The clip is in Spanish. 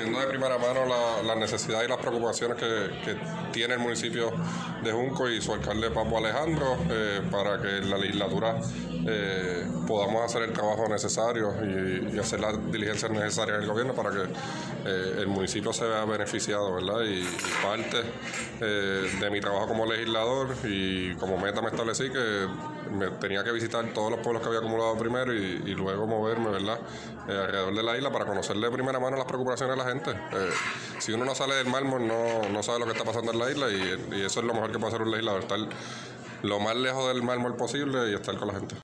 conociendo de primera mano la, las necesidades y las preocupaciones que, que, tiene el municipio de Junco y su alcalde Papo Alejandro eh, para que la legislatura eh, podamos hacer el trabajo necesario y, hacer las diligencias necesarias en el gobierno para que eh, el municipio se vea beneficiado, ¿verdad? Y, y parte de mi trabajo como legislador y como meta me establecí que me tenía que visitar todos los pueblos que había acumulado primero y, luego moverme, ¿verdad? alrededor de la isla para conocer de primera mano las preocupaciones de la gente. Eh, si uno no sale del mármol, no, no sabe lo que está pasando en la isla y, y eso es lo mejor que puede hacer un legislador, estar lo más lejos del mármol posible y estar con la gente.